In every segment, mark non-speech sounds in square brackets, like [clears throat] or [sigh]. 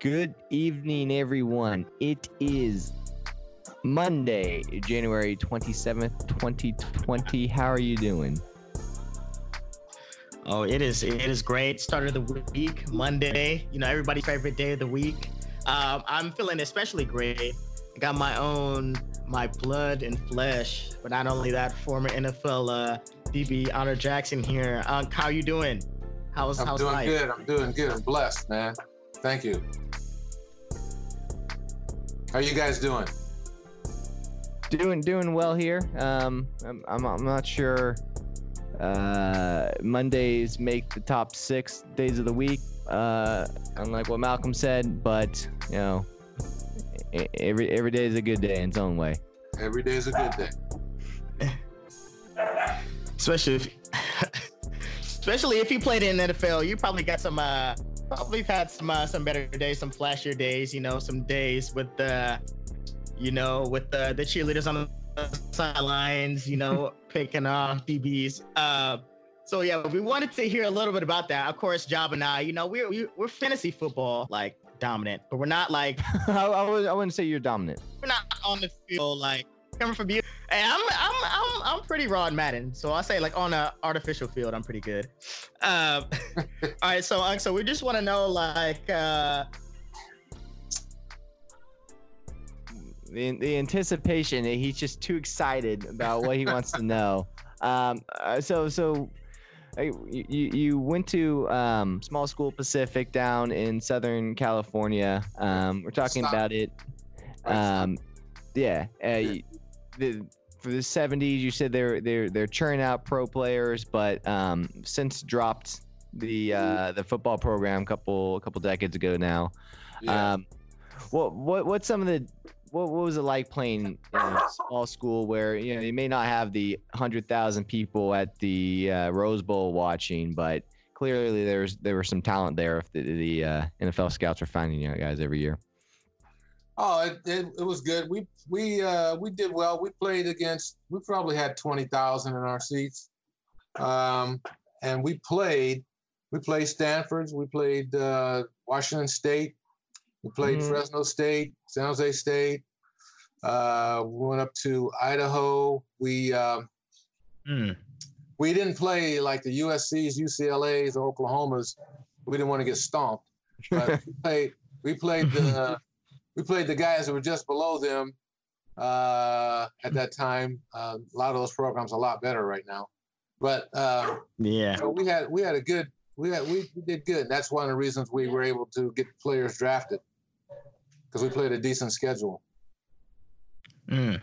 Good evening, everyone. It is Monday, January 27th, 2020. How are you doing? Oh, it is it is great. Start of the week, Monday. You know, everybody's favorite day of the week. Um, I'm feeling especially great. I got my own, my blood and flesh. But not only that, former NFL uh, DB Honor Jackson here. Uh, how you doing? How's I'm how's doing life? good. I'm doing good. I'm blessed, man. Thank you. How you guys doing? Doing doing well here. Um, I'm I'm, I'm not sure. Uh, Mondays make the top six days of the week. Uh, unlike what Malcolm said, but you know, every every day is a good day in its own way. Every day is a good day. Especially if, [laughs] especially if you played in NFL, you probably got some uh, Probably had some uh, some better days, some flashier days. You know, some days with the, you know, with the the cheerleaders on the sidelines. You know, [laughs] picking off DBs. Uh, so yeah, we wanted to hear a little bit about that. Of course, Job and I, you know, we're we, are we are fantasy football like dominant, but we're not like [laughs] I, I, would, I wouldn't say you're dominant. We're not on the field like coming from you. Hey, I'm I'm I'm I'm pretty raw in Madden, so I say like on an artificial field, I'm pretty good. Um, [laughs] all right, so uh, so we just want to know like uh, the the anticipation. He's just too excited about what he wants to know. [laughs] Um, uh, so so. You, you went to um, small school Pacific down in Southern California. Um, we're talking Stop. about it. Um, yeah, uh, the for the 70s you said they're they're they're churning out pro players but um, since dropped the uh, the football program a couple a couple decades ago now yeah. um, what what what's some of the what, what was it like playing in a small school where you know you may not have the 100,000 people at the uh, Rose Bowl watching but clearly there's there was some talent there if the, the uh, NFL scouts are finding you guys every year Oh, it, it, it, was good. We we uh, we did well. We played against. We probably had twenty thousand in our seats, um, and we played. We played Stanford's. We played uh, Washington State. We played mm-hmm. Fresno State, San Jose State. Uh, we went up to Idaho. We mm. we didn't play like the USC's, UCLA's, or Oklahoma's. We didn't want to get stomped. But [laughs] we played. We played the we played the guys that were just below them uh, at that time. Uh, a lot of those programs are a lot better right now, but uh, yeah, so we had we had a good we had we, did good. And that's one of the reasons we were able to get players drafted because we played a decent schedule. Mm.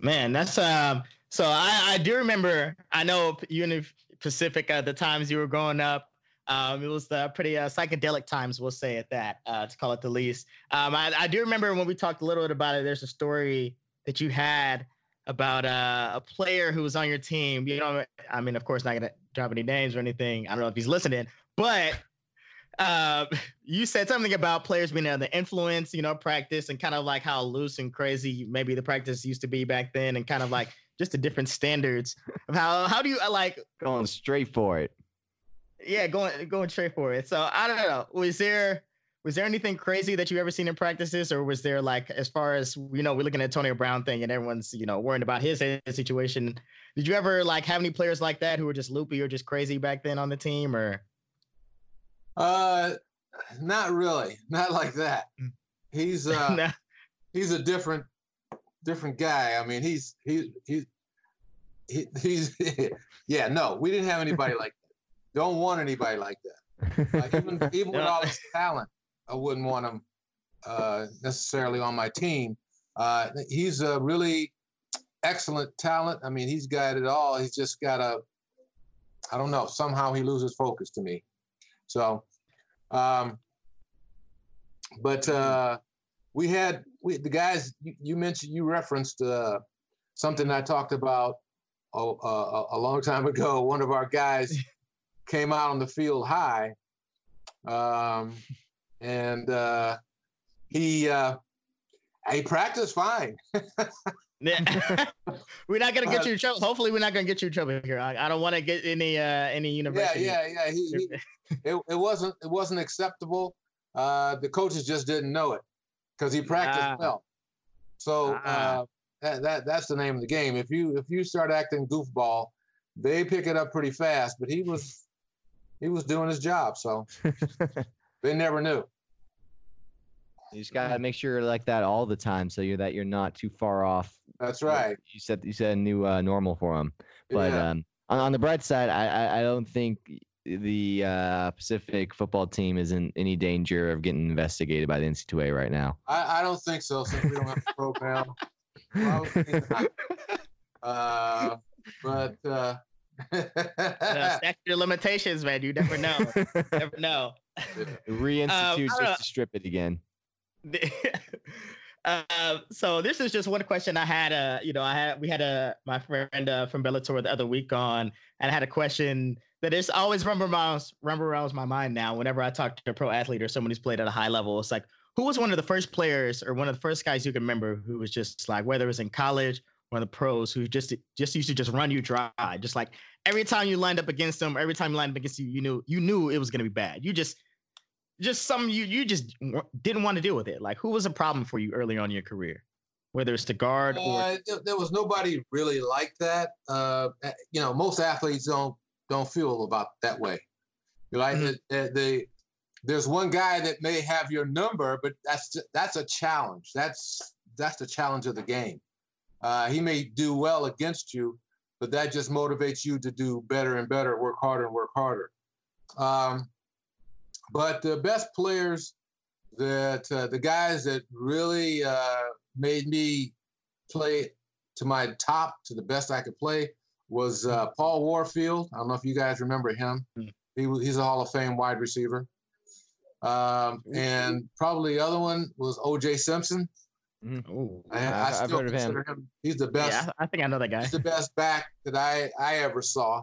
Man, that's um. So I I do remember. I know Union Pacific at the times you were growing up. Um, it was the pretty uh, psychedelic times, we'll say at that, uh, to call it the least. Um, I, I, do remember when we talked a little bit about it. There's a story that you had about uh, a player who was on your team. You know, I mean, of course, not gonna drop any names or anything. I don't know if he's listening, but uh, you said something about players being under the influence, you know, practice and kind of like how loose and crazy maybe the practice used to be back then, and kind of like just the different standards of how how do you uh, like going straight for it yeah, going going straight for it. So I don't know. Was there was there anything crazy that you ever seen in practices, or was there like as far as you know, we're looking at Antonio Brown thing, and everyone's you know worrying about his situation. Did you ever like have any players like that who were just loopy or just crazy back then on the team, or? Uh, not really, [laughs] not like that. Mm. He's [laughs] uh, he's a different different guy. I mean, he's he he. He, he's [laughs] yeah no we didn't have anybody like don't want anybody like that. Like even [laughs] even with all his talent, I wouldn't want him uh, necessarily on my team. Uh, he's a really excellent talent. I mean, he's got it all. He's just got a, I don't know. Somehow he loses focus to me. So, um, but uh, we had we the guys you, you mentioned you referenced uh, something I talked about oh, uh, a long time ago. One of our guys [laughs] came out on the field high, um, and uh, he uh, he practiced fine. [laughs] [laughs] we're not gonna get you in trouble. Hopefully, we're not gonna get you in trouble here. I, I don't want to get any uh, any university. Yeah, yeah, yeah. He, he, it, it wasn't it wasn't acceptable. Uh, the coaches just didn't know it because he practiced ah. well. So ah. uh, that, that that's the name of the game. If you if you start acting goofball, they pick it up pretty fast. But he was he was doing his job, so [laughs] they never knew. You just gotta make sure you're like that all the time, so you're that you're not too far off. That's right. You said you said a new uh, normal for him, but yeah. um, on, on the bright side, I, I, I don't think the uh, Pacific football team is in any danger of getting investigated by the NC2A right now. I, I don't think so, since we don't have a program. [laughs] uh, but uh, [laughs] statute limitations, man. You never know. never know. Reinstitute um, just to strip it again. uh, [laughs] so this is just one question I had. Uh, you know, I had we had a my friend uh, from Bellator the other week on, and I had a question that is always rumble around rumble around my mind now. Whenever I talk to a pro athlete or someone who's played at a high level, it's like, who was one of the first players or one of the first guys you can remember who was just like, whether it was in college one of the pros who just just used to just run you dry. Just like every time you lined up against them, every time you lined up against you, you knew you knew it was gonna be bad. You just just some you you just didn't want to deal with it. Like who was a problem for you early on in your career, whether it's the guard or uh, there was nobody really like that. Uh, you know, most athletes don't don't feel about that way. Like mm-hmm. the, there's one guy that may have your number, but that's that's a challenge. That's that's the challenge of the game. Uh, he may do well against you, but that just motivates you to do better and better, work harder and work harder. Um, but the best players that uh, the guys that really uh, made me play to my top, to the best I could play, was uh, Paul Warfield. I don't know if you guys remember him. Hmm. He, he's a Hall of Fame wide receiver. Um, and probably the other one was O.J. Simpson. Mm-hmm. Oh, I, I, still I've heard consider of him. him. He's the best. Yeah, I think I know that guy. He's the best back that I I ever saw.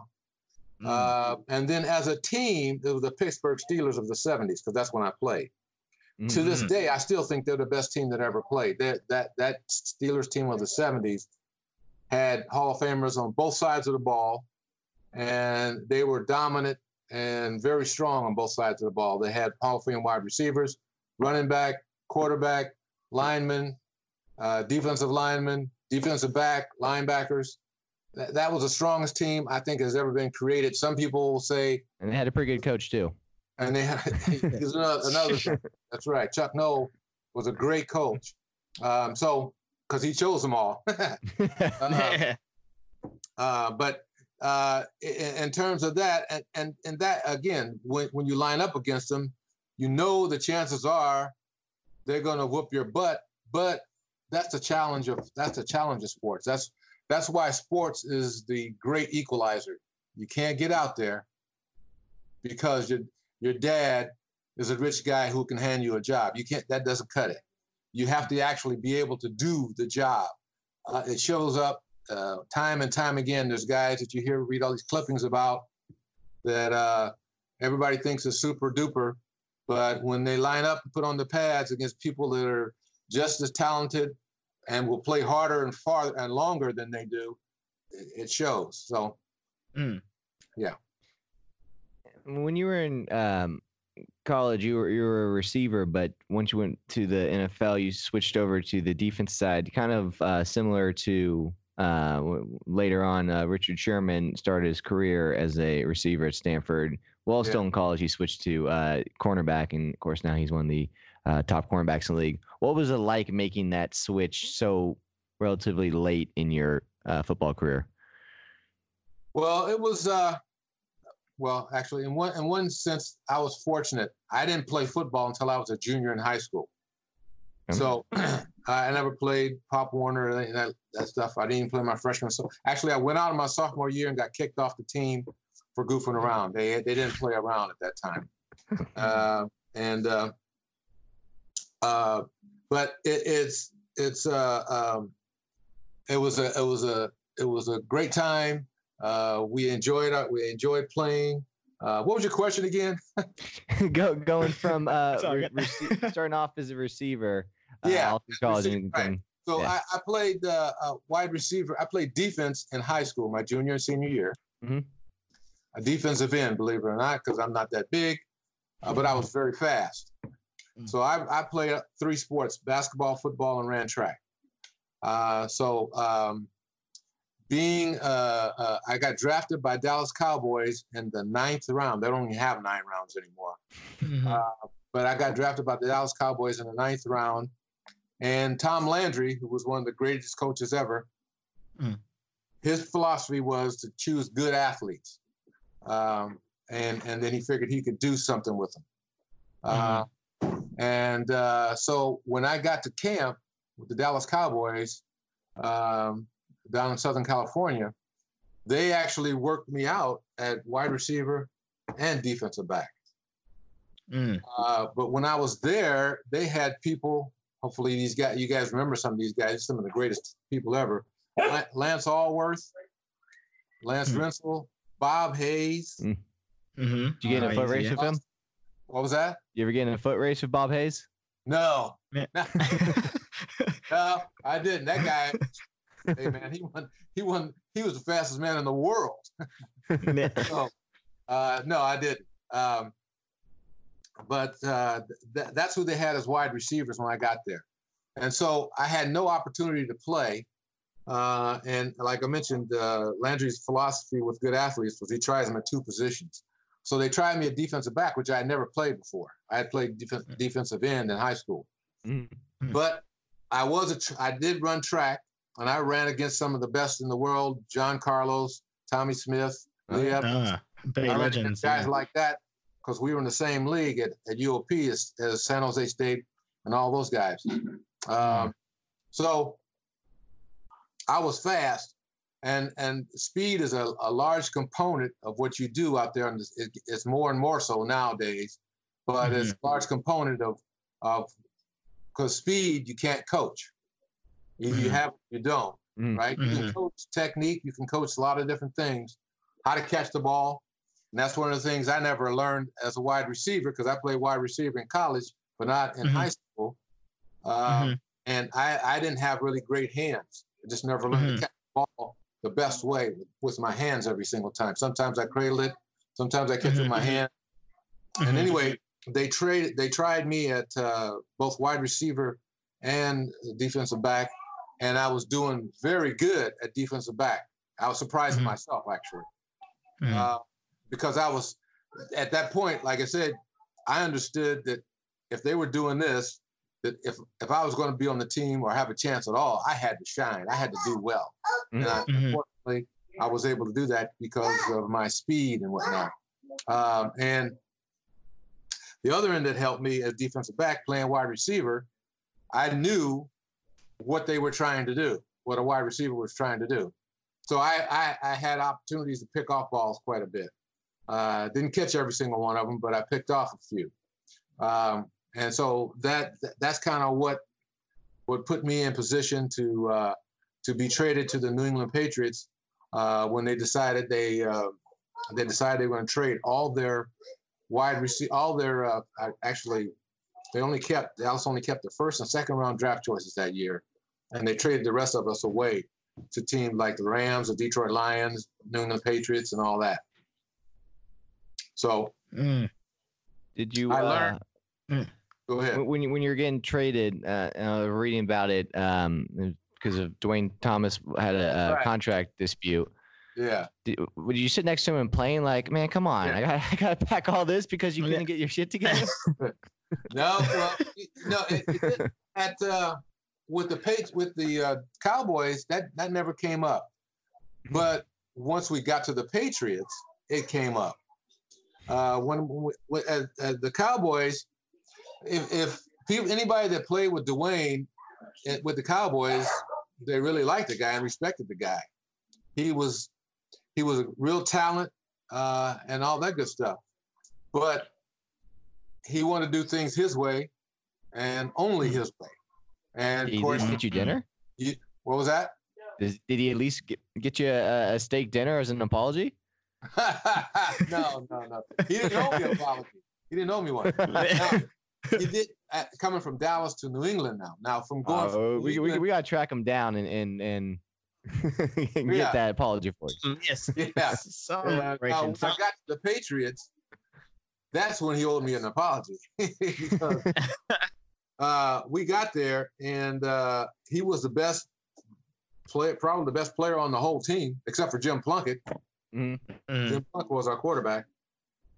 Mm. Uh, and then as a team, it was the Pittsburgh Steelers of the '70s because that's when I played. Mm-hmm. To this mm-hmm. day, I still think they're the best team that ever played. That that that Steelers team of the '70s had Hall of Famers on both sides of the ball, and they were dominant and very strong on both sides of the ball. They had Hall of Fame wide receivers, running back, quarterback, linemen, uh, defensive linemen, defensive back, linebackers. That, that was the strongest team I think has ever been created. Some people will say, and they had a pretty good coach too. And they had [laughs] another, another [laughs] that's right. Chuck Noll was a great coach. Um, so because he chose them all. [laughs] uh, uh, but uh, in, in, terms of that, and, and and that again, when when you line up against them, you know the chances are they're going to whoop your butt. But that's the challenge of that's the challenge of sports. That's that's why sports is the great equalizer. You can't get out there because your your dad is a rich guy who can hand you a job. You can't. That doesn't cut it. You have to actually be able to do the job. Uh, it shows up uh, time and time again. There's guys that you hear read all these clippings about that uh, everybody thinks is super duper, but when they line up and put on the pads against people that are just as talented and will play harder and farther and longer than they do, it shows. So, mm. yeah. When you were in um, college, you were you were a receiver, but once you went to the NFL, you switched over to the defense side, kind of uh, similar to uh, later on. Uh, Richard Sherman started his career as a receiver at Stanford. While yeah. still in college, he switched to uh, cornerback, and of course now he's one of the uh, top cornerbacks in the league. What was it like making that switch so relatively late in your uh, football career? Well, it was. Uh, well, actually, in one in one sense, I was fortunate. I didn't play football until I was a junior in high school. Okay. So [clears throat] I never played Pop Warner or that, that stuff. I didn't even play my freshman. So actually, I went out in my sophomore year and got kicked off the team for goofing around. They they didn't play around at that time. [laughs] Uh, and uh, uh, but it, it's it's uh, um, it was a it was a it was a great time. Uh, we enjoyed it. We enjoyed playing. Uh, what was your question again? [laughs] Go, going from uh, [laughs] re- rec- starting off as a receiver. Uh, yeah, college receiver, right. So yeah. I, I, played uh, wide receiver. I played defense in high school, my junior and senior year. Mm-hmm. A defensive end, believe it or not, because I'm not that big, uh, but I was very fast. Mm. So I, I played three sports: basketball, football, and ran track. Uh, so um, being, uh, uh, I got drafted by Dallas Cowboys in the ninth round. They don't even have nine rounds anymore. Mm-hmm. Uh, but I got drafted by the Dallas Cowboys in the ninth round. And Tom Landry, who was one of the greatest coaches ever, mm. his philosophy was to choose good athletes. Um, and, and then he figured he could do something with them. Mm-hmm. Uh, and uh, so when I got to camp with the Dallas Cowboys um, down in Southern California, they actually worked me out at wide receiver and defensive back. Mm. Uh, but when I was there, they had people. Hopefully, these guys, you guys remember some of these guys, some of the greatest people ever. Lance Alworth, Lance mm. Rentzel, Bob Hayes. Mm. Mm-hmm. Did you get in a foot race with him? What was that? You ever get in a foot race with Bob Hayes? No. [laughs] no, I didn't. That guy, hey man, he won. He won. He was the fastest man in the world. [laughs] so, uh, no, I didn't. Um, but uh, th- that's who they had as wide receivers when I got there. And so I had no opportunity to play. Uh, and like I mentioned, uh, Landry's philosophy with good athletes was he tries them at two positions. So they tried me at defensive back, which I had never played before. I had played def- mm. defensive end in high school, mm-hmm. but I was a tr- I did run track, and I ran against some of the best in the world: John Carlos, Tommie Smith, Lee Evans, uh, legends, guys yeah. like that because we were in the same league at, at UOP as, as San Jose State and all those guys. Um, so I was fast, and and speed is a, a large component of what you do out there. And it, it's more and more so nowadays, but mm-hmm. it's a large component of of because speed you can't coach. You, mm-hmm. you have you don't mm-hmm. right. You can mm-hmm. coach technique. You can coach a lot of different things. How to catch the ball, and that's one of the things I never learned as a wide receiver because I played wide receiver in college, but not in mm-hmm. high school. Mm-hmm. And I, I didn't have really great hands. I just never learned to catch the best way with my hands every single time. Sometimes I cradle it, sometimes I catch it with my mm-hmm. hand. And mm-hmm. anyway, they traded. They tried me at uh, both wide receiver and defensive back, and I was doing very good at defensive back. I was surprised mm-hmm. myself actually. Uh, because I was at that point, like I said, I understood that if they were doing this, that if if I was going to be on the team or have a chance at all, I had to shine. I had to do well. Mm-hmm. And I, mm-hmm. unfortunately, I was able to do that because of my speed and whatnot. Um, and the other end that helped me as defensive back, playing wide receiver, I knew what they were trying to do, what a wide receiver was trying to do. So I, I, I had opportunities to pick off balls quite a bit. Uh, didn't catch every single one of them, but I picked off a few. Um, and so that that's kind of what would put me in position to uh, to be traded to the New England Patriots uh, when they decided they uh, they decided they were going to trade all their wide receive all their uh, actually they only kept Dallas only kept the first and second round draft choices that year, and they traded the rest of us away to teams like the Rams, the Detroit Lions, New England Patriots, and all that. So, mm. did you? I learned. Uh, mm. Go ahead. When you when you're getting traded, uh, uh, reading about it, um, because of Duane Thomas had a, a right. contract dispute. Yeah. Did, would you sit next to him and playing like, man, come on, yeah. I got [laughs] I got to pack all this because you couldn't get your shit together? [laughs] no, well, no, it, it at uh, with the page with the uh, Cowboys that that never came up, mm-hmm. but once we got to the Patriots, it came up uh, when, when at, at the Cowboys, if, if people, anybody that played with Duane with the Cowboys, they really liked the guy and respected the guy. He was he was a real talent uh, and all that good stuff, but he wanted to do things his way and only his way. And did of course, get you dinner? He, what was that? Did, did he at least get, get you a, a steak dinner as an apology? [laughs] no, no, no. He didn't owe me an apology. He didn't owe me one. [laughs] Now, he did uh, coming from Dallas to New England now. Now from going, uh, from we, we we gotta track him down and and and, [laughs] and get yeah. that apology for you. Mm, yes. [laughs] Yeah. [laughs] so, uh, now, when I got to the Patriots, that's when he owed me an apology. because, uh, we got there and uh, he was the best player, probably the best player on the whole team, except for Jim Plunkett. Mm-hmm. Jim Plunkett was our quarterback.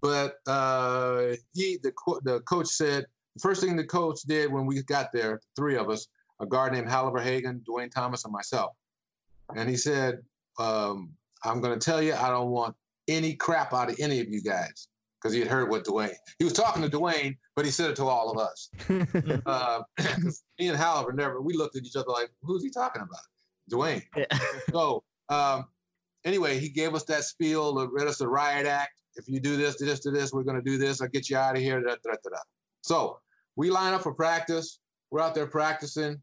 But uh, he, the, the coach said, the first thing the coach did when we got there, three of us, a guard named Halvor Hagen, Duane Thomas, and myself. And he said, um, I'm going to tell you, I don't want any crap out of any of you guys because he had heard what Duane. He was talking to Duane, but he said it to all of us. [laughs] uh, [clears throat] me and Halvor never. We looked at each other like, "Who's he talking about?" Duane. Yeah. [laughs] so um, anyway, he gave us that spiel, read us the riot act. If you do this, do this, do this, we're going to do this. I'll get you out of here. Da, da, da. So we line up for practice. We're out there practicing.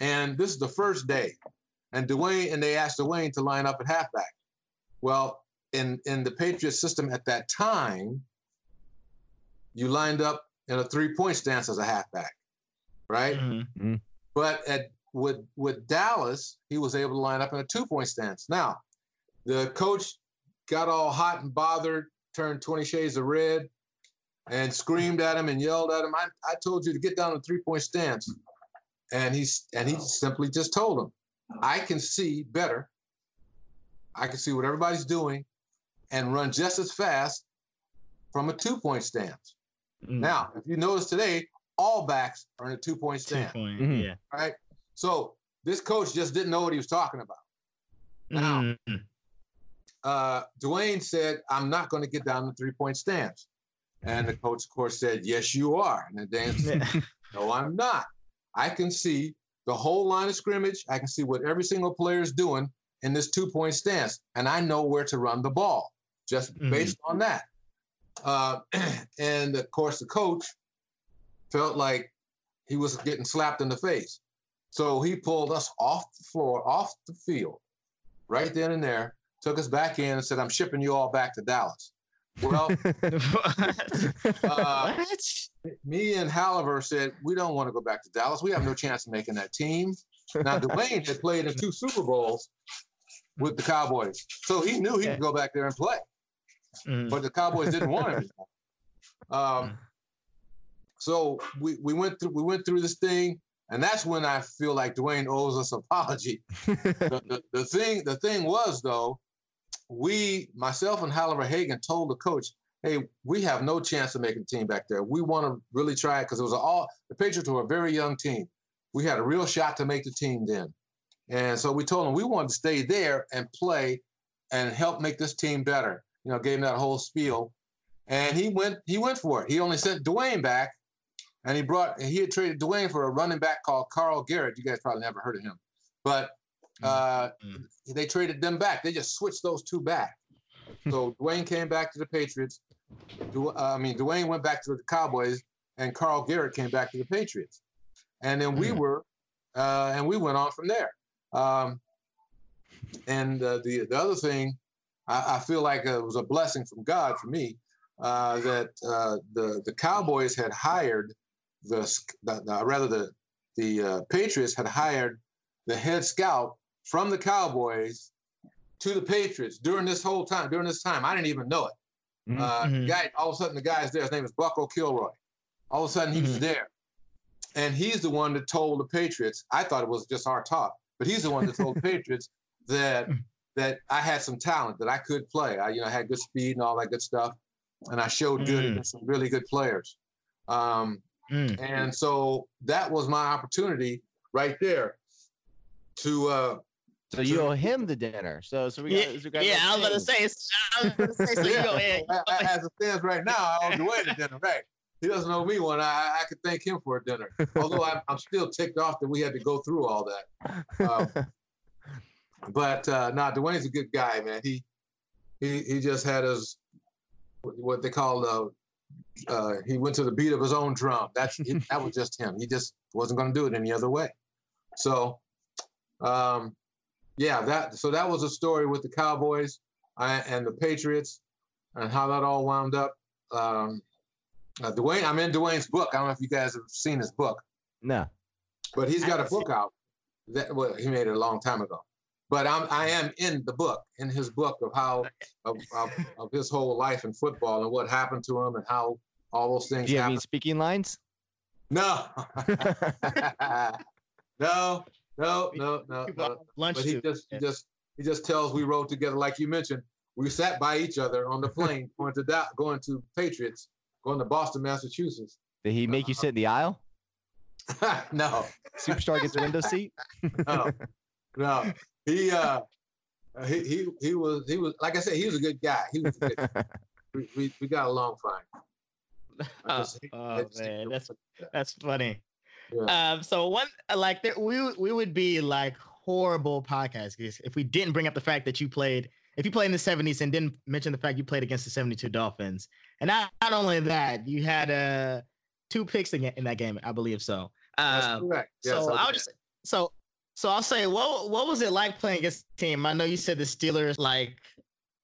And this is the first day. And Duane, and they asked Duane to line up at halfback. Well, in, in the Patriot system at that time, you lined up in a three-point stance as a halfback, right? Mm-hmm. But at with with Dallas, he was able to line up in a two-point stance. Now, the coach got all hot and bothered, turned 20 shades of red, and screamed at him and yelled at him. I, I told you to get down to three-point stance. And he's and he simply just told him, I can see better. I can see what everybody's doing and run just as fast from a two-point stance. Mm. Now, if you notice today, all backs are in a two-point stance. Two point, mm-hmm. Yeah. Right. So this coach just didn't know what he was talking about. Now, mm-hmm. uh, Duane said, "I'm not going to get down the three-point stance," and the coach, of course, said, "Yes, you are." And the Dan said, "No, I'm not. I can see the whole line of scrimmage. I can see what every single player is doing in this two-point stance, and I know where to run the ball just mm-hmm. based on that. Uh, [clears throat] and of course, the coach felt like he was getting slapped in the face. So he pulled us off the floor, off the field, right then and there, took us back in and said, I'm shipping you all back to Dallas. Well, [laughs] uh, me and Halvor said, We don't want to go back to Dallas. We have no chance of making that team. Now, Duane had played in two Super Bowls with the Cowboys. So he knew he could go back there and play. Mm. But the Cowboys didn't want him. [laughs] Um, mm. so we, we went through we went through this thing, and that's when I feel like Duane owes us apology. [laughs] the, the, the, thing the thing was though, we myself and Halvor Hagen told the coach, "Hey, we have no chance of making the team back there. We want to really try it because it was all the Patriots were a very young team. We had a real shot to make the team then." And so we told him we wanted to stay there and play and help make this team better you know, gave him that whole spiel. And he went he went for it. He only sent Duane back, and he brought he had traded Duane for a running back called Carl Garrett. You guys probably never heard of him, but uh, mm-hmm. they traded them back. They just switched those two back. [laughs] So Duane came back to the Patriots. Du, uh, I mean, Duane went back to the Cowboys, and Carl Garrett came back to the Patriots. And then we mm. were, uh, and we went on from there. Um, and uh, the the other thing I, I, feel like it was a blessing from God for me uh, that uh, the the Cowboys had hired the, the, the rather the the uh, Patriots had hired the head scout from the Cowboys to the Patriots during this whole time. During this time, I didn't even know it. Mm-hmm. Uh, mm-hmm. guy, all of a sudden, the guy's there. His name is Bucko Kilroy. All of a sudden, he mm-hmm. was there, and he's the one that told the Patriots. I thought it was just our talk, but he's the one that told the [laughs] Patriots that that I had some talent that I could play. I, you know, had good speed and all that good stuff, and I showed good mm. some really good players. Um, mm. And so that was my opportunity right there to. Uh, so you owe him the dinner. So so we got. Yeah, so we got yeah I was gonna say. I was gonna say. So you go ahead. As it stands right now, I owe Duane the dinner. Right. He doesn't owe me one. I, I could thank him for a dinner. Although I'm, I'm still ticked off that we had to go through all that. Um, [laughs] but uh, nah, Duane's a good guy, man. He he he just had his what they call uh, uh, he went to the beat of his own drum. That's that was just him. He just wasn't going to do it any other way. So, um, yeah, that so that was a story with the Cowboys and the Patriots and how that all wound up. Um, uh, Duane, I'm in Duane's book. I don't know if you guys have seen his book. No, but he's got a book out that well, he made it a long time ago. but I'm I am in the book, in his book of how of, of, of his whole life in football and what happened to him and how all those things. Do you have any happened. speaking lines? No, [laughs] [laughs] no, no, no, no, no. Lunch But he just he just he just tells we rode together, like you mentioned. We sat by each other on the [laughs] plane going to Da- going to Patriots, going to Boston, Massachusetts. Did he make you sit in the aisle? [laughs] no, Superstar gets a window seat. [laughs] no, no. He uh he he he was he was like I said, he was a good guy. He was a good, we, we we got along fine. I Oh, just hate- I oh, man, that's that's funny. Yeah. Um, so one like there, we we would be like horrible podcast if we didn't bring up the fact that you played if you played in the 70s and didn't mention the fact you played against the 72 Dolphins. And not, not only that, you had uh two picks in, in that game, I believe so. That's Um, correct. Yes, so I'll just so so I'll say what what was it like playing against the team? I know you said the Steelers like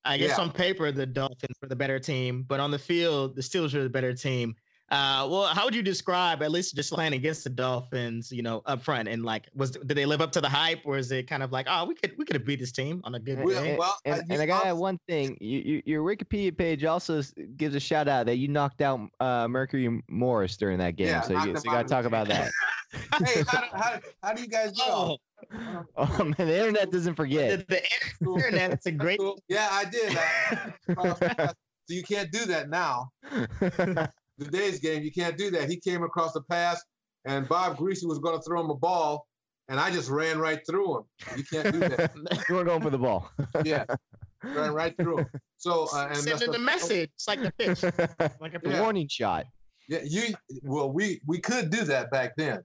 I guess Yeah. on paper the Dolphins were the better team, but on the field the Steelers were the better team. Uh, well, how would you describe at least just playing against the Dolphins? You know, up front and like, was did they live up to the hype, or is it kind of like, oh, we could we could have beat this team on a good We- day? well, and, I- and you I gotta add one thing. You, you, your Wikipedia page also gives a shout out that you knocked out uh, Mercury Morris during that game. Yeah, so you, so you gotta talk about that. [laughs] hey, [laughs] how, do- how, how do you guys do? Oh, oh man, the internet doesn't forget. the, the internet's a great. [laughs] Yeah, I did. I- so you can't do that now. Today's game, you can't do that. He came across the pass, and Bob Griese was going to throw him a ball, and I just ran right through him. You can't do that. [laughs] you were going for the ball. [laughs] Yeah, ran right through him. So uh, and messed Sending the message. It's like the pitch. [laughs] Like a Yeah. warning shot. Yeah, you. Well, we we could do that back then,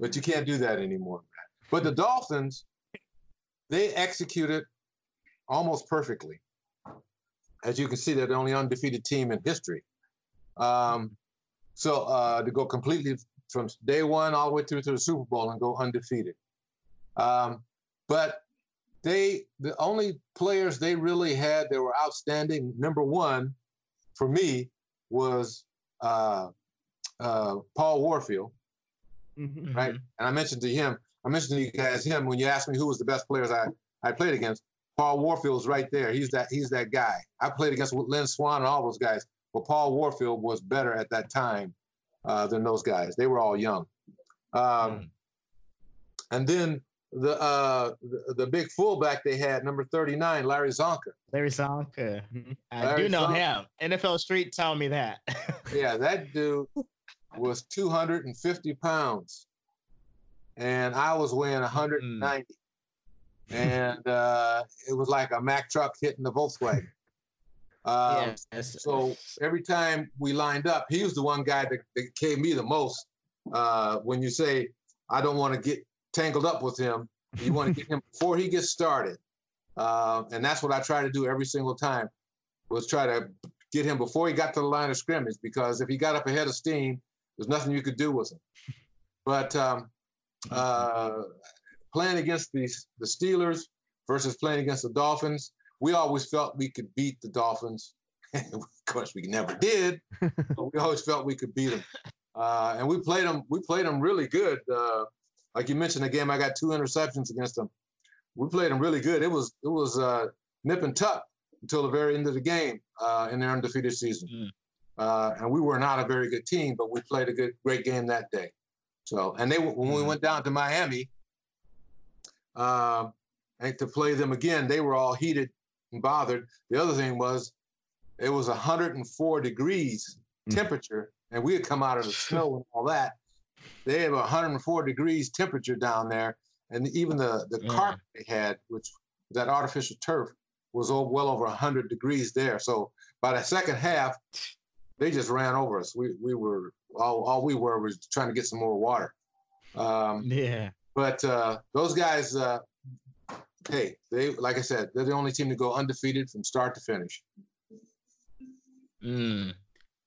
but you can't do that anymore. But the Dolphins, they executed almost perfectly. As you can see, they're the only undefeated team in history. Um, so uh, to go completely from day one all the way through to the Super Bowl and go undefeated. Um, but they, the only players they really had that were outstanding. Number one, for me, was uh, uh, Paul Warfield, Mhm. right? And I mentioned to him, I mentioned to you guys him when you asked me who was the best players I, I played against. Paul Warfield's right there. He's that he's that guy. I played against Lynn Swann and all those guys, but Paul Warfield was better at that time uh, than those guys. They were all young. Um, and then the, uh, the the big fullback they had, number 39, Larry Csonka. Larry Csonka. Mhm. I Larry do know Csonka. him. NFL Street told me that. [laughs] Yeah, that dude was 250 pounds, and I was weighing 190. And uh, it was like a Mack truck hitting the Volkswagen. Um, yes. So every time we lined up, he was the one guy that, that gave me the most. Uh, when you say, I don't want to get tangled up with him, you want to get him before he gets started. Uh, and that's what I try to do every single time, was try to get him before he got to the line of scrimmage, because if he got up ahead of steam, there's nothing you could do with him. But um, uh, playing against the, the Steelers versus playing against the Dolphins, we always felt we could beat the Dolphins. [laughs] of course, we never did, [laughs] but we always felt we could beat them. Uh, and we played them. We played them really good. Uh, like you mentioned, the game I got two interceptions against them. We played them really good. It was it was uh, nip and tuck until the very end of the game uh, in their undefeated season. Mm. Uh, and we were not a very good team, but we played a good, great game that day. So, and they when we Mm. went down to Miami, uh, to play them again, they were all heated bothered. The other thing was, it was 104 degrees Mm. temperature, and we had come out of the [laughs] snow and all that. They had 104 degrees temperature down there, and even the the Yeah. carpet they had, which that artificial turf, was well over 100 degrees there. So by the second half, they just ran over us. We we were all all we were was trying to get some more water. Um, yeah. but uh, those guys, uh, hey, they like I said, they're the only team to go undefeated from start to finish. Mm.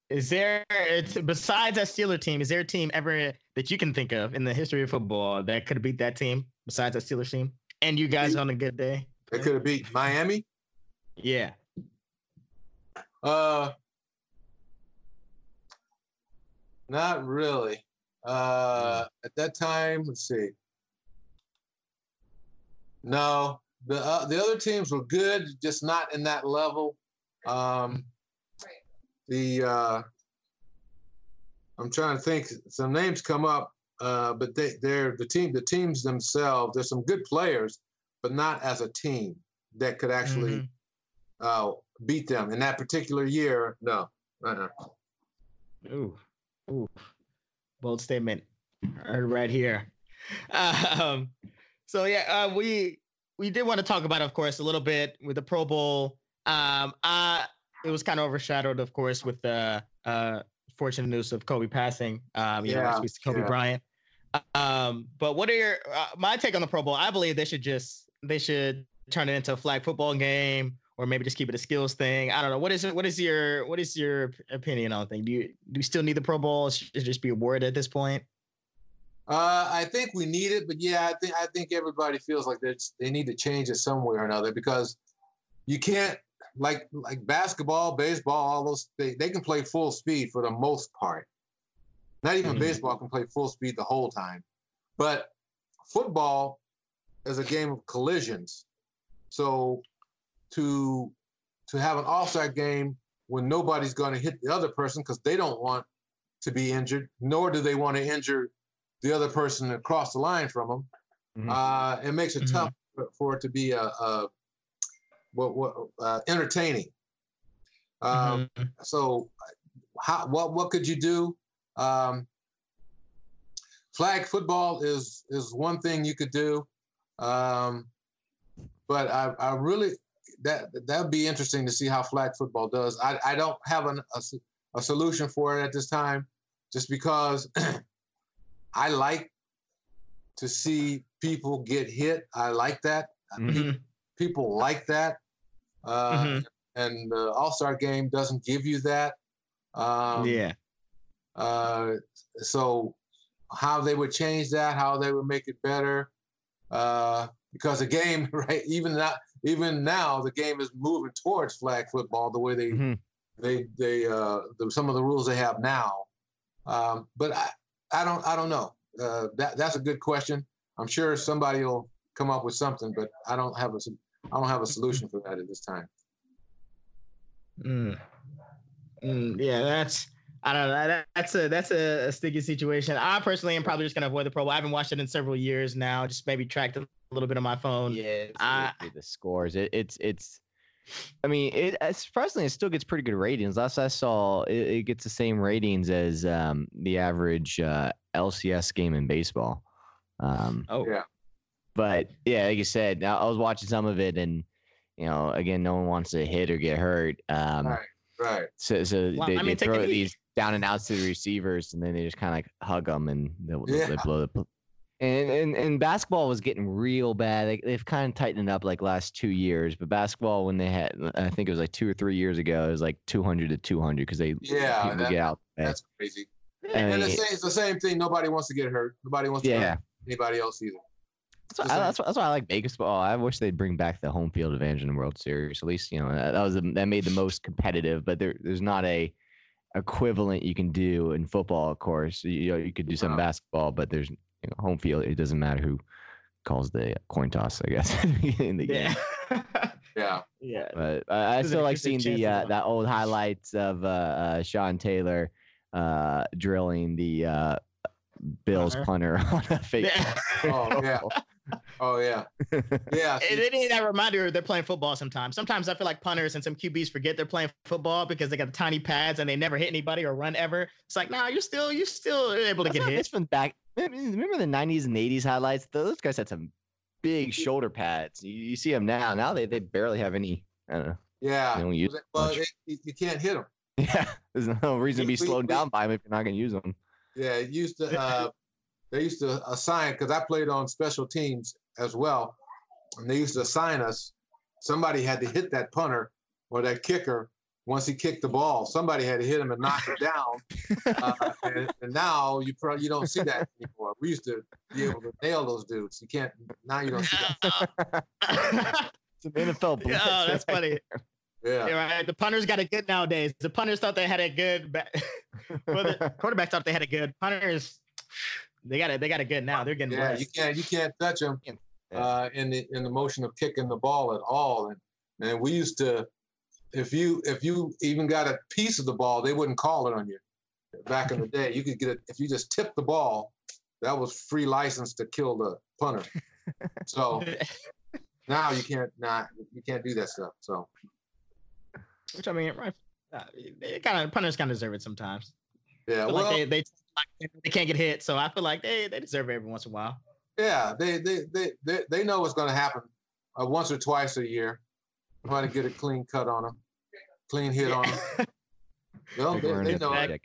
Is there it's besides that Steeler team? Is there a team ever that you can think of in the history of football that could have beat that team besides that Steelers team? And you guys on a good day? They could have beat Miami. Yeah. Uh, not really. Uh, at that time, let's see. No, the uh, the other teams were good, just not in that level. Um, the uh, I'm trying to think. Some names come up, uh, but they they're the team. The teams themselves. There's some good players, but not as a team that could actually mm-hmm. uh, beat them in that particular year. No. Uh-uh. Ooh, ooh, bold statement. Heard right here. [laughs] Um, so yeah, uh, we we did want to talk about, of course, a little bit with the Pro Bowl. Um, uh, it was kind of overshadowed, of course, with the uh, fortunate news of Kobe passing. Um, you yeah, know, Kobe yeah. Bryant. Um, but what are your uh, my take on the Pro Bowl? I believe they should just they should turn it into a flag football game, or maybe just keep it a skills thing. I don't know. What is it? What is your what is your opinion on the thing? Do you do you still need the Pro Bowl? Should it just be awarded at this point? Uh, I think we need it, but yeah, I think I think everybody feels like they they need to change it somewhere or another because you can't like like basketball, baseball, all those they, they can play full speed for the most part. Not even mm-hmm. baseball can play full speed the whole time. But football is a game of collisions. So to to have an offside game when nobody's going to hit the other person because they don't want to be injured, nor do they want to injure the other person across the line from them. Mm-hmm. Uh, it makes it mm-hmm. tough for it to be a, a what, what uh, entertaining. Um, mm-hmm. So, how what what could you do? Um, flag football is is one thing you could do, um, but I, I really that that would be interesting to see how flag football does. I, I don't have an, a, a solution for it at this time, just because [clears throat] I like to see people get hit. I like that. Mm-hmm. People, people, like that. Uh, mm-hmm. And the All Star game doesn't give you that. Um, yeah. Uh, so how they would change that, how they would make it better, uh, because the game, [laughs] right? Even now, even now, the game is moving towards flag football the way they mm-hmm. they they uh, the, some of the rules they have now. Um, but I, I don't I don't know. Uh, that that's a good question. I'm sure somebody will come up with something, but I don't have a I don't have a solution for that at this time. Mm. Mm, yeah, that's I don't know. that's a that's a, a, sticky situation. I personally am probably just gonna avoid the Pro Bowl. I haven't watched it in several years now. Just maybe tracked a little bit on my phone. Yeah, I, the scores. It, it's it's. I mean, it surprisingly it still gets pretty good ratings. Last I saw, it, it gets the same ratings as um, the average uh, LCS game in baseball. Um, oh yeah, but yeah, like you said, I was watching some of it, and you know, again, no one wants to hit or get hurt. Um, right, right. So, so well, they, I mean, they throw these down and outs to the receivers, and then they just kind of like hug them, and they, yeah. they blow the. And, and and basketball was getting real bad. They, they've kind of tightened it up like last two years, but basketball when they had, uh, I think it was like two or three years ago, it was like 200 to 200 because they yeah people that, get out. That's crazy. And, and it's, it's the same thing. Nobody wants to get hurt. Nobody wants to yeah. hurt anybody else either. That's why, I, that's, why, that's why I like baseball. I wish they'd bring back the home field advantage in the World Series. At least you know that, that was a, that made the most competitive. But there, there's not a equivalent you can do in football. Of course, you, you know you could do some basketball, but there's you know, home field. It doesn't matter who calls the coin toss. I guess [laughs] in the game. [laughs] Yeah. yeah. But uh, I still like seeing the uh, that old [laughs] highlights of uh, uh, Sean Taylor uh, drilling the uh, Bills punter, punter on a fake. Yeah. oh yeah. Oh yeah, yeah. [laughs] They need that reminder they're playing football sometimes. Sometimes I feel like punters and some QBs forget they're playing football because they got the tiny pads and they never hit anybody or run ever. It's like, nah, you're still you're still able to That's get hit. This from back. Remember the '90s and '80s highlights? Those guys had some big shoulder pads. You, you see them now. Now they, they barely have any. I don't know. Yeah. They don't use well, it, you can't hit them. [laughs] Yeah. There's no reason to be slowed down by them if you're not going to use them. Yeah. It used to. Uh, they used to assign because I played on special teams as well, and they used to assign us. Somebody had to hit that punter or that kicker once he kicked the ball. Somebody had to hit him and knock it down. Uh, and, and, now you probably you don't see that anymore. We used to be able to nail those dudes. You can't now. You don't see that. [laughs] it's an NFL. Blitz oh, that's funny. Yeah. yeah. right. The punters got it good nowadays. The punters thought they had it good. [laughs] well, the [laughs] quarterbacks thought they had it good. Punters they got it. They got it good now. They're getting yeah. You can't you can't touch them. uh, in the in the motion of kicking the ball at all. And and we used to, if you if you even got a piece of the ball, they wouldn't call it on you. Back in the day, you could get it if you just tipped the ball. That was free license to kill the punter. [laughs] So now you can't not you can't do that stuff. So which I mean, right? Uh, they kind of punters kind of deserve it sometimes. Yeah, well, like they, they they can't get hit, so I feel like they they deserve it every once in a while. Yeah, they they they they, they know what's going to happen uh, once or twice a year. Try to get a clean cut on them, clean hit on them. [laughs] well, they, they know it.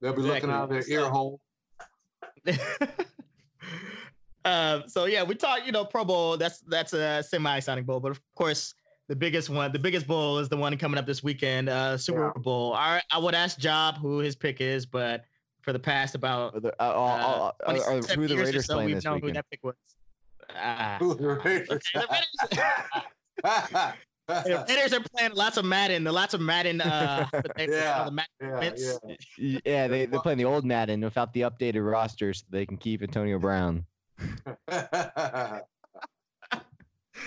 They'll be exactly. looking out of their ear hole. uh, [laughs] so yeah, we talked. You know, Pro Bowl. That's that's a semi-exciting bowl, but of course, the biggest one, the biggest bowl is the one coming up this weekend, uh, Super yeah. Bowl. I I would ask Job who his pick is, but for the past about the, uh, uh, uh, uh who the Raiders so, playing this weekend? Who that pick was. Uh, who the Raiders? Okay, the Raiders. [laughs] [laughs] Raiders are playing lots of Madden. The lots of Madden. Uh, [laughs] yeah, the Madden yeah, yeah. yeah, they they're playing the old Madden without the updated rosters. So they can keep Antonio Brown. uh,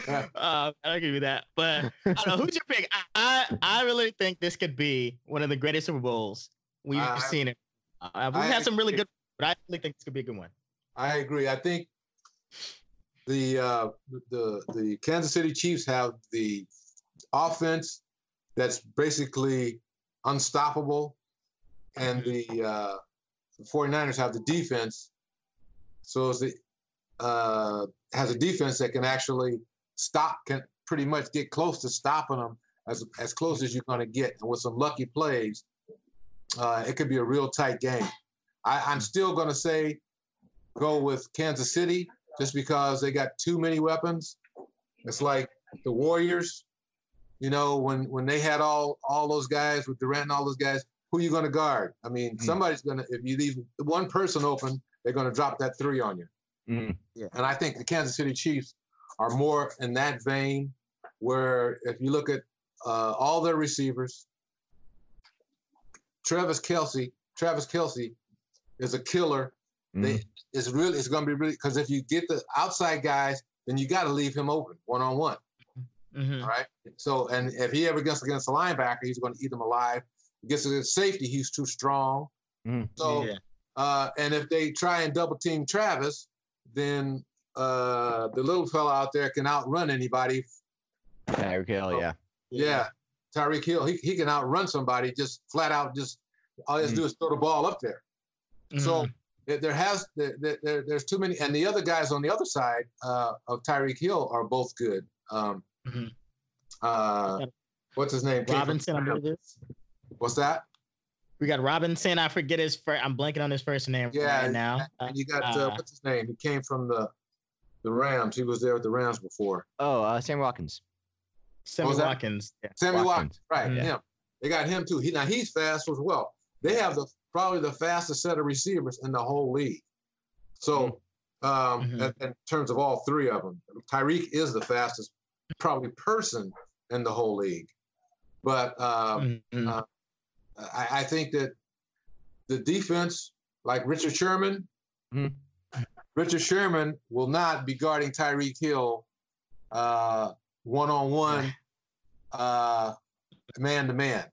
I'll give you that. But I don't know who's your pick. I, I, I really think this could be one of the greatest Super Bowls we've uh, seen it. Uh, we've I had some really good, but I really think this could be a good one. I agree. I think the uh, the the Kansas City Chiefs have the offense that's basically unstoppable, and the, uh, the 49ers have the defense. So it's the uh, has a defense that can actually stop, can pretty much get close to stopping them as as close as you're going to get, and with some lucky plays, uh, it could be a real tight game. I, I'm still going to say go with Kansas City just because they got too many weapons. It's like the Warriors, you know, when when they had all all those guys with Durant and all those guys, who are you going to guard? I mean, mm-hmm. somebody's going to if you leave one person open, they're going to drop that three on you. Mm-hmm. Yeah. And I think the Kansas City Chiefs are more in that vein, where if you look at uh, all their receivers, Travis Kelce, Travis Kelce is a killer. Mm. They, it's really it's going to be really because if you get the outside guys, then you got to leave him open one on one. Right. So and if he ever gets against a linebacker, he's going to eat them alive. He gets against safety, he's too strong. Mm. So yeah. uh, and if they try and double team Travis, then uh, the little fella out there can outrun anybody. Tyreek Hill, yeah. Yeah. Tyreek Hill, he, he can outrun somebody just flat out. Just all he has to do is throw the ball up there. Mm-hmm. So there has there, there, there's too many, and the other guys on the other side uh, of Tyreek Hill are both good. Um, mm-hmm. uh, what's his name? Robinson, I believe this. What's that? We got Robinson. I forget his first. I'm blanking on his first name yeah, right now. And you got uh, uh, what's his name? He came from the the Rams. He was there with the Rams before. Oh, uh, Sam Watkins. Sammy Watkins. Yeah. Sammy Watkins, Watkins. right? Yeah. Him. They got him too. He now he's fast as well. They have the probably the fastest set of receivers in the whole league. So, mm-hmm. um, mm-hmm. in, terms of all three of them, Tyreek is the fastest probably person in the whole league. But um, mm-hmm. uh, I, I, think that the defense, like Richard Sherman, mm-hmm. Richard Sherman will not be guarding Tyreek Hill one on one, man to man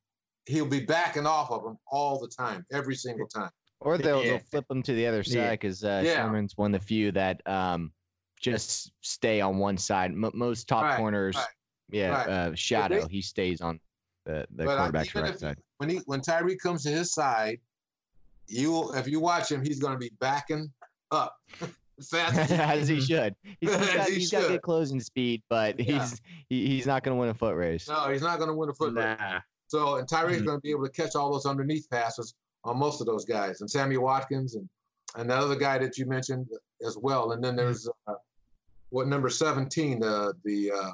he'll be backing off of them all the time, every single time. Or they'll, yeah. they'll flip them to the other side because uh, yeah. Sherman's one of the few that um, just stay on one side. M- most top right, corners, right, yeah, right. Uh, shadow, they, he stays on the, the quarterback's right side. When he when Tyreek comes to his side, you if you watch him, he's going to be backing up. [laughs] Fast [laughs] as he should. He's, [laughs] he's got, he he's got good closing speed, but yeah. he's he, he's not going to win a foot race. No, he's not going to win a foot nah. race. So and Tyreek's mm-hmm. going to be able to catch all those underneath passes on most of those guys, and Sammy Watkins and and that other guy that you mentioned as well. And then mm-hmm. there's uh, what number seventeen, the the uh,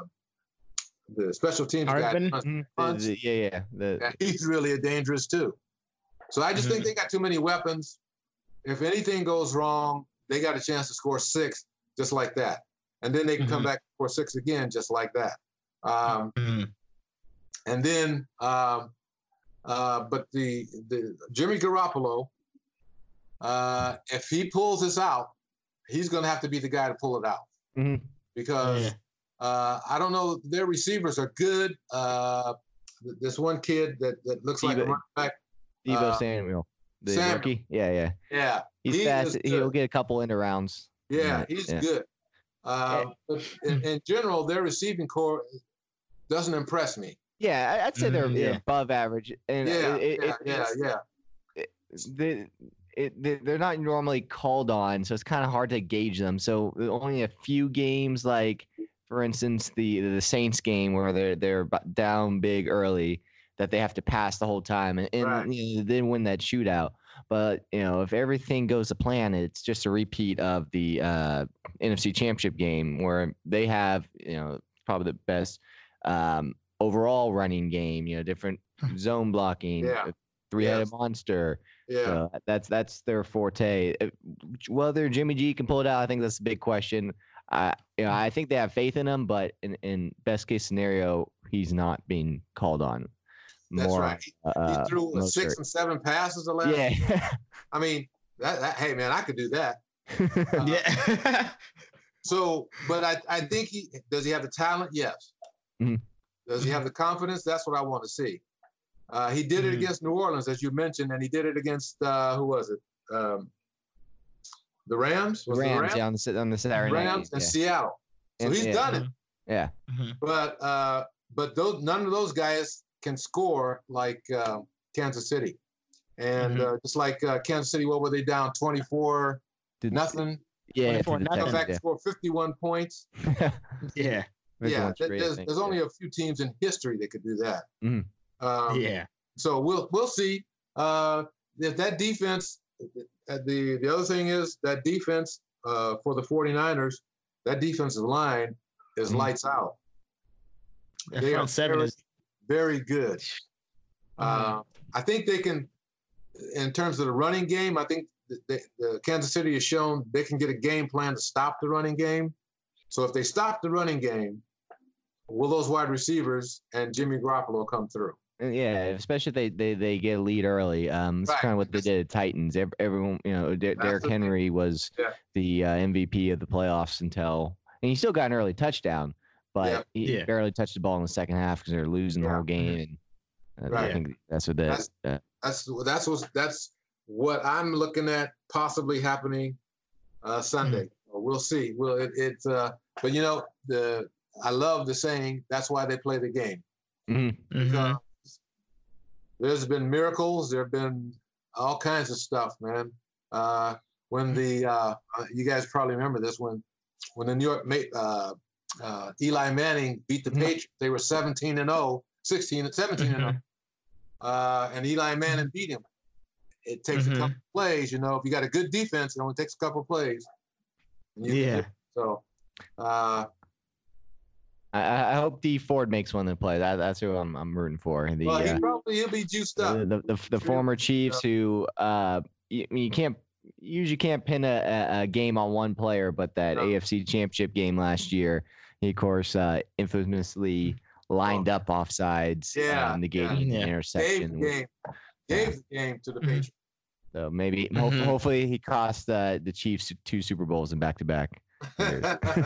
the special teams guy. Mm-hmm. Yeah, yeah, the... yeah, He's really a dangerous too. So I just mm-hmm. think they got too many weapons. If anything goes wrong, they got a chance to score six just like that, and then they can come mm-hmm. back for six again just like that. Um, mm-hmm. And then, um, uh, but the the Jimmy Garoppolo, uh, if he pulls this out, he's going to have to be the guy to pull it out. mm-hmm. because yeah. uh, I don't know. Their receivers are good. Uh, this one kid that, that looks Deebo, like a running back. Deebo uh, Samuel, the Samuel. rookie. Yeah, yeah. Yeah. He's he fast. He'll get a couple into rounds. Yeah, he's yeah. good. Uh, in, in, general, their receiving corps doesn't impress me. Yeah, I'd say they're, mm, yeah. above average. And yeah, it, yeah, it, yeah, yeah. They, it, they're not normally called on, so it's kind of hard to gauge them. So only a few games, like for instance, the the Saints game where they're they're down big early, that they have to pass the whole time, and, and right. you know, then win that shootout. But you know, if everything goes to plan, it's just a repeat of the uh, NFC Championship game where they have you know probably the best um, overall running game. You know, different hmm. zone blocking, yeah. three-headed yes. monster. Yeah, so that's that's their forte. Uh, whether Jimmy G can pull it out, I think that's a big question. I you know I think they have faith in him, but in, in best case scenario, he's not being called on. That's more, right. He, uh, he threw six hurt. and seven passes the last. Yeah. [laughs] I mean, that, that, hey man, I could do that. [laughs] Uh, yeah. [laughs] so, but I, I think he does. He have the talent? Yes. Mm-hmm. Does he have the confidence? That's what I want to see. Uh, he did mm-hmm. it against New Orleans, as you mentioned, and he did it against uh, who was it? Um, the Rams. Was Rams, the Rams? Yeah, on the on the Saturday Rams night, and yeah. Seattle. So and, he's yeah. done it. Yeah. Mm-hmm. But uh, but those none of those guys can score like uh, Kansas City, and mm-hmm. uh, just like uh, Kansas City, what were they down twenty four Did nothing? Yeah, 24 nothing. Come back [laughs] yeah. score fifty one points. yeah. Yeah, there's, there's only a few teams in history that could do that. Mm. Um, yeah. So we'll we'll see. Uh, if that defense, uh, the the other thing is that defense uh, for the 49ers, that defensive line is mm. lights out. They are seven is very good. Mm. Uh, I think they can, in terms of the running game. I think the, the Kansas City has shown they can get a game plan to stop the running game. So if they stop the running game, will those wide receivers and Jimmy Garoppolo come through? Yeah, especially if they, they, they get a lead early. Um, it's right. kind of what they did at Titans. Everyone, you know, Der- Derrick Henry was yeah. the uh, MVP of the playoffs until, and he still got an early touchdown, but yeah. he yeah. barely touched the ball in the second half because they're losing the whole game. And right. I think that's what that. That's uh, that's that's what that's what I'm looking at possibly happening uh, Sunday. Mm-hmm. We'll see. Well, it, it uh, but you know the I love the saying. That's why they play the game. Mm-hmm. mm-hmm. There's been miracles. There have been all kinds of stuff, man. Uh, when the uh, uh you guys probably remember this when when the New York uh, uh, Eli Manning beat the mm-hmm. Patriots, they were 17 and 0, 16 and 17 and 0, mm-hmm. uh, and Eli Manning beat him. It takes mm-hmm. a couple plays, you know. If you got a good defense, it only takes a couple plays. yeah. So, uh, I, I, hope Dee Ford makes one to play. That that's who I'm I'm rooting for. The, well, he uh, probably he'll be juiced up. The the, the, the former Chiefs who uh you, you can't usually can't pin a, a game on one player, but that no. AFC Championship game last year, he of course uh, infamously lined oh. up offsides, yeah, um, negating yeah. the interception. Gave, game. Gave the game to the mm-hmm. Patriots. So maybe, mm-hmm. hopefully, he cost uh, the Chiefs two Super Bowls in back to back.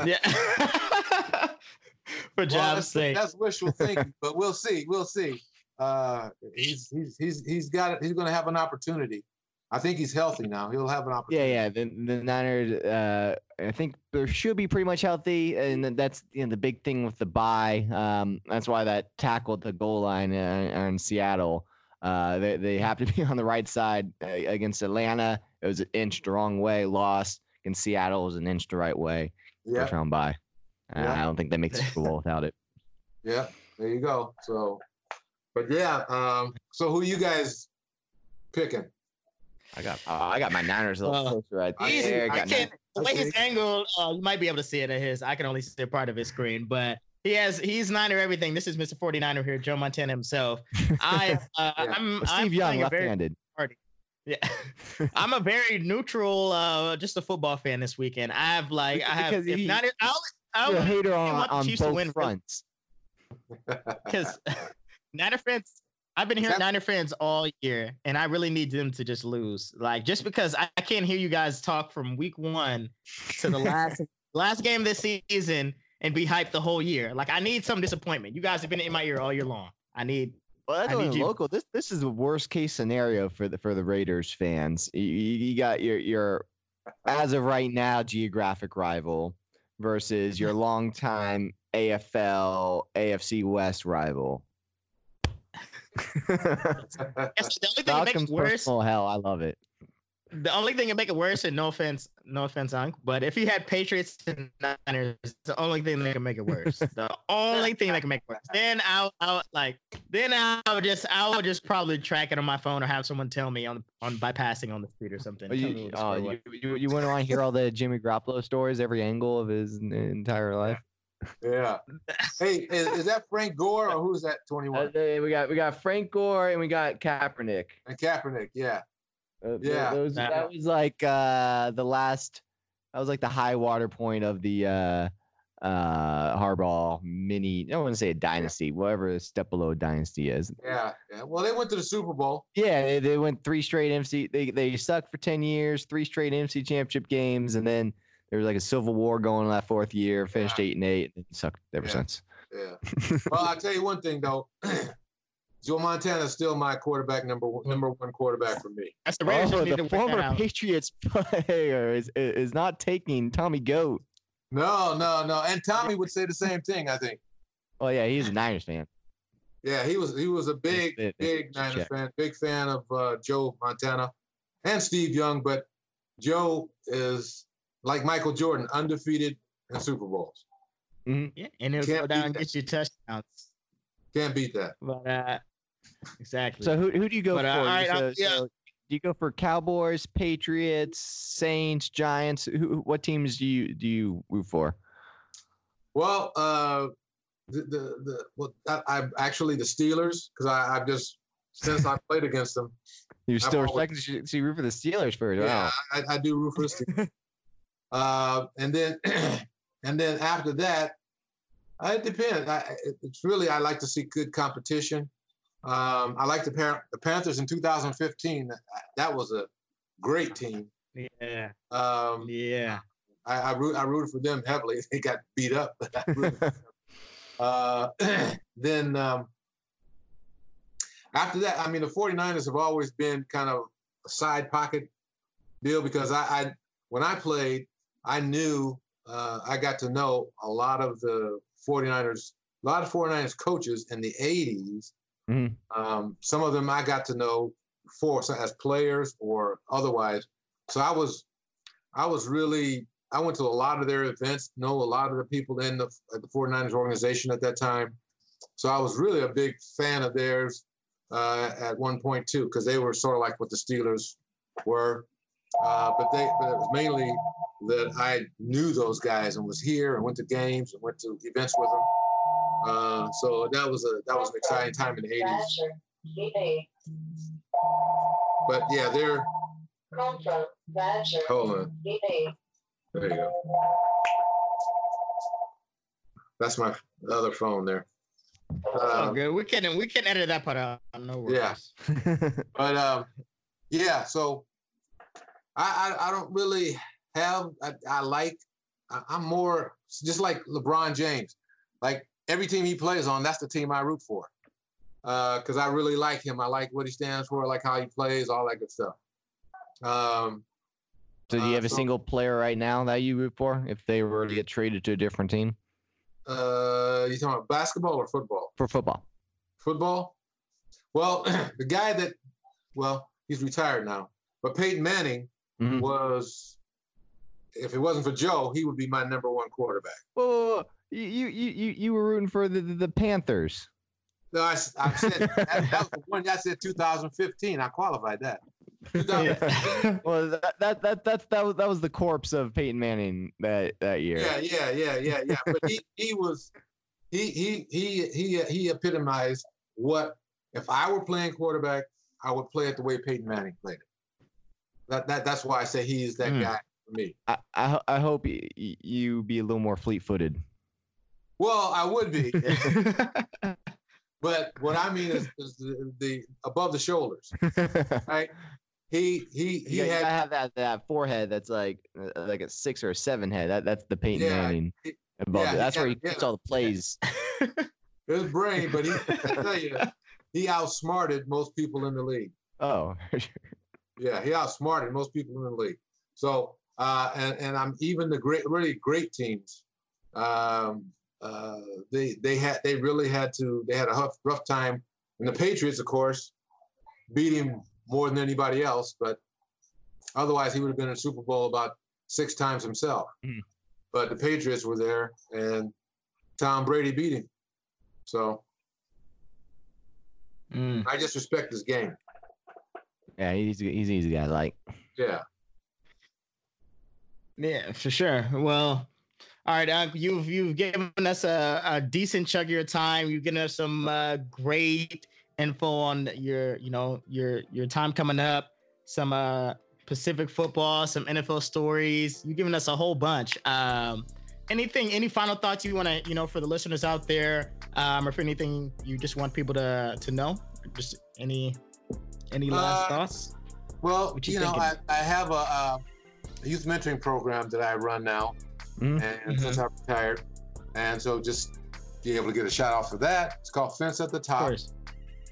Yeah. [laughs] For well, that's, sake. That's wishful thinking, but we'll see. We'll see. Uh, he's he's he's he's got he's going to have an opportunity. I think he's healthy now. He'll have an opportunity. Yeah, yeah. The, the Niners, uh, I think they should be pretty much healthy, and that's you know the big thing with the bye. Um, that's why that tackle at the goal line in, in Seattle. Uh, they they have to be on the right side uh, against Atlanta. It was an inch the wrong way, lost. In Seattle, it was an inch the right way. Yeah. First round bye. Yeah. I don't think they make the Super Bowl [laughs] without it. Yeah, there you go. So, but yeah, um, so who you guys picking? I got uh, I got my Niners a little uh, closer right there. I, can't. The way his angle, uh, you might be able to see it at his. I can only see part of his screen, but he has he's Niner everything. This is Mr. 49er here, Joe Montana himself. I [laughs] uh, yeah. I'm Steve I'm Young left-handed. Party. Yeah, [laughs] I'm a very neutral, uh, just a football fan this weekend. I have like I have if he, not I'll I'm a hater on, on both fronts. [laughs] Because Niner fans, I've been hearing Niner fans all year, and I really need them to just lose. Like, just because I, I can't hear you guys talk from week one to the last [laughs] last game this season and be hyped the whole year. Like I need some disappointment. You guys have been in my ear all year long. I need. Well, I need local. This this is the worst case scenario for the for the Raiders fans. You, you got your your as of right now geographic rival versus your [laughs] longtime AFL AFC West rival. The only thing that makes worse. Personal hell, I love it the only thing that can make it worse, and no offense, no offense, Unc, but if he had Patriots and Niners, the only thing that can make it worse. the only thing that can make it worse. Then I'll, I'll like, then I would just, I would just probably track it on my phone or have someone tell me on on bypassing on the street or something. Oh, you, oh, you, you, you wouldn't want to hear all the Jimmy Garoppolo stories, every angle of his entire life. Yeah. hey, is, is, that Frank Gore or who's that? Twenty one. Uh, we got we got Frank Gore and we got Kaepernick. And Kaepernick, yeah. Uh, yeah, those, that was like uh, the last. That was like the high water point of the uh, uh, Harbaugh mini. I don't want to say a dynasty, whatever a step below dynasty is. Yeah, yeah. Well, they went to the Super Bowl. Yeah, they, they went three straight NFC. They they sucked for ten years, three straight NFC championship games, and then there was like a civil war going on that fourth year. Finished yeah. eight and eight, and sucked ever yeah. since. Yeah. [laughs] well, I tell you one thing though. [clears throat] Joe Montana is still my quarterback, number one, number one quarterback for me. That's the Raiders. Oh, the former Patriots player is is not taking Tommy Goat. No, no, no. And Tommy would say the same thing. I think. Oh yeah, he's a Niners fan. Yeah, he was he was a big it, it, big Niners check. fan, big fan of uh, Joe Montana and Steve Young. But Joe is like Michael Jordan, undefeated in Super Bowls. Mm-hmm. Yeah, and he'll go down and get you touchdowns. Can't beat that. But uh, exactly. So who who do you go but, uh, for? Uh, all right, so, yeah. So do you go for Cowboys, Patriots, Saints, Giants? Who, what teams do you do you root for? Well, uh, the the, the well, I, I actually the Steelers because I I've just since I played against them. [laughs] You're still respecting, so you root for the Steelers first. Yeah, wow. I, I, do root for the Steelers. [laughs] uh, and then [clears throat] and then after that, uh, it depends. I, it's really I like to see good competition. Um, I like the, Par- the Panthers in 2015. That, that was a great team. Yeah. Um, yeah. I, I, root, I rooted for them heavily. [laughs] They got beat up. [laughs] uh, [clears throat] then um, after that, I mean, the 49ers have always been kind of a side pocket deal because I, I when I played, I knew uh, I got to know a lot of the 49ers, a lot of 49ers coaches in the 80s Mm-hmm. Um, some of them I got to know for as players or otherwise. So I was, I was really, I went to a lot of their events, know a lot of the people in the, the 49ers organization at that time. So I was really a big fan of theirs uh, at one point too, because they were sort of like what the Steelers were. Uh, but they, but it was mainly that I knew those guys and was here and went to games and went to events with them. Uh, so that was a that was an exciting time in the eighties. But yeah, they're. Hold on. There you go. That's my other phone there. Oh, good. We can we can edit that part out. No worries. Yeah. but um, yeah. So I, I I don't really have. I, I like. I, I'm more just like LeBron James. Like every team he plays on, that's the team I root for. Because uh, I really like him. I like what he stands for. I like how he plays, all that good stuff. Um, so, do you uh, have uh, a single player right now that you root for if they were to get traded to a different team? Uh, you talking about basketball or football? For football. Football. Well, [clears throat] the guy that, well, he's retired now, but Peyton Manning mm-hmm. was. If it wasn't for Joe, he would be my number one quarterback. Whoa, you you you you were rooting for the the, the Panthers. No, I, I said that, that, was the one I said 2015. I qualified that. [laughs] well, that, that that that's that was that was the corpse of Peyton Manning that that year. Yeah, yeah, yeah, yeah, yeah. But he he was he he he he he epitomized what if I were playing quarterback, I would play it the way Peyton Manning played it. That that that's why I say he's that mm. guy for me. I I, I hope you be a little more fleet-footed. Well, I would be. [laughs] but what I mean is, is the, the, above the shoulders, right? he he he you had have that that forehead that's like uh, like a six or a seven head. That that's the Peyton Yeah, Manning. above yeah, it. he That's where he gets all the plays. [laughs] his brain, but he I tell you, he outsmarted most people in the league. Oh, [laughs] Yeah, he outsmarted most people in the league. So uh, and and I'm even the great really great teams. Um, uh, they they had they really had to they had a rough rough time. And the Patriots, of course, beat him more than anybody else. But otherwise, he would have been in Super Bowl about six times himself. Mhm. But the Patriots were there, and Tom Brady beat him. So Mm. I just respect his game. yeah, he's he's an easy guy. Like, Yeah. Yeah, for sure. Well, all right, uh, you've you've given us a, a decent chunk of your time. You've given us some uh, great info on your, you know, your your time coming up. Some uh, Pacific football, some NFL stories. You've given us a whole bunch. Um, anything, any final thoughts you want to, you know, for the listeners out there, um, or for anything you just want people to to know? Just any any last Uh, thoughts? Well, you, you know, I. I have a, uh, a youth mentoring program that I run now, Mhm. and since I retired, and so just be able to get a shout out for that. It's called Fence at the Top, course.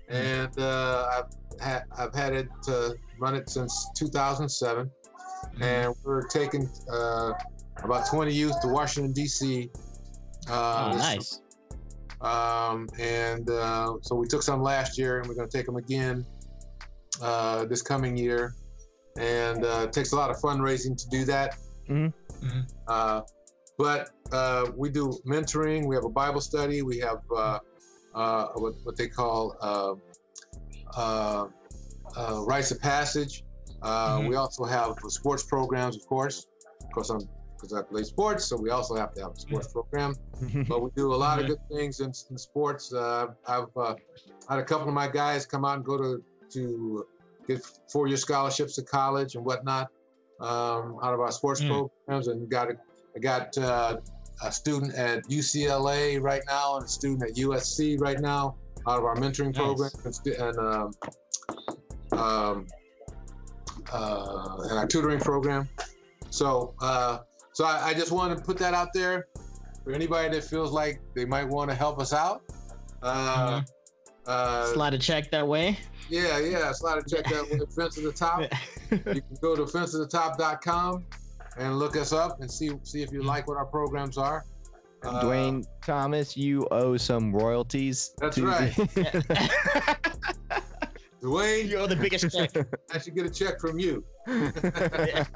and uh, I've had I've had it to run it since 2007, and we're taking uh, about 20 youth to Washington D.C. Uh, Oh, nice. um, and uh, so we took some last year, and we're going to take them again uh, this coming year. And uh, it takes a lot of fundraising to do that. Mhm. Mhm. Uh, but uh, we do mentoring. We have a Bible study. We have uh, uh, what, what they call uh, uh, uh, rites of passage. Uh, Mhm. We also have sports programs, of course. Of course, I'm because I play sports, so we also have to have a sports program but we do a lot of good things in, in sports. Uh, I've uh, had a couple of my guys come out and go to to get four-year scholarships to college and whatnot um, out of our sports Mm. programs, and got a, I got uh, a student at UCLA right now and a student at USC right now out of our mentoring Nice. program and, um, um, uh, and our tutoring program. So, uh, so I, I just want to put that out there for anybody that feels like they might want to help us out. Uh, Mhm. Uh, Slide a check that way. yeah, yeah. Slide a check that with [laughs] Fence at the Top. You can go to fenceathetop.com and look us up and see see if you like what our programs are. Uh, Duane Thomas, you owe some royalties. That's to right. [laughs] Duane, you owe the biggest check. I should get a check from you. [laughs]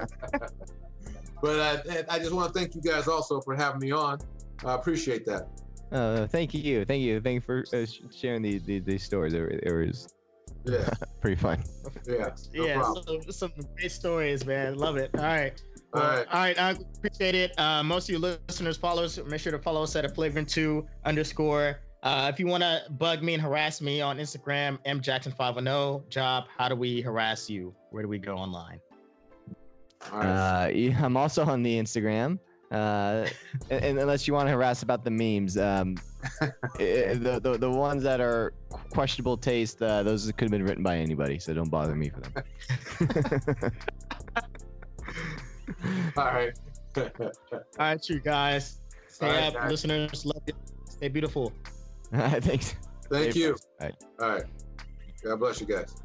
But uh, I just want to thank you guys also for having me on. I appreciate that. Uh, thank you, thank you, thank you for uh, sharing these the, these stories. It, it was Yeah, [laughs] pretty fun. yeah. No yeah, so, some great stories, man. Love it. All right. All Well, right. All right. I appreciate it. Uh, most of you listeners, followers, make sure to follow us at a flagrant two underscore. Uh, if you want to bug me and harass me on Instagram, M mjackson510. Job, how do we harass you? Where do we go online? All right. Uh, yeah, I'm also on the Instagram. Uh, and, and unless you want to harass about the memes, um, [laughs] eh, the, the the ones that are questionable taste, uh, those could have been written by anybody, so don't bother me for them. [laughs] All right. [laughs] All right, you guys. Stay All right, up, guys. listeners. Love you. Stay beautiful. Thanks. Thank Stay you. All right. All right. God bless you guys.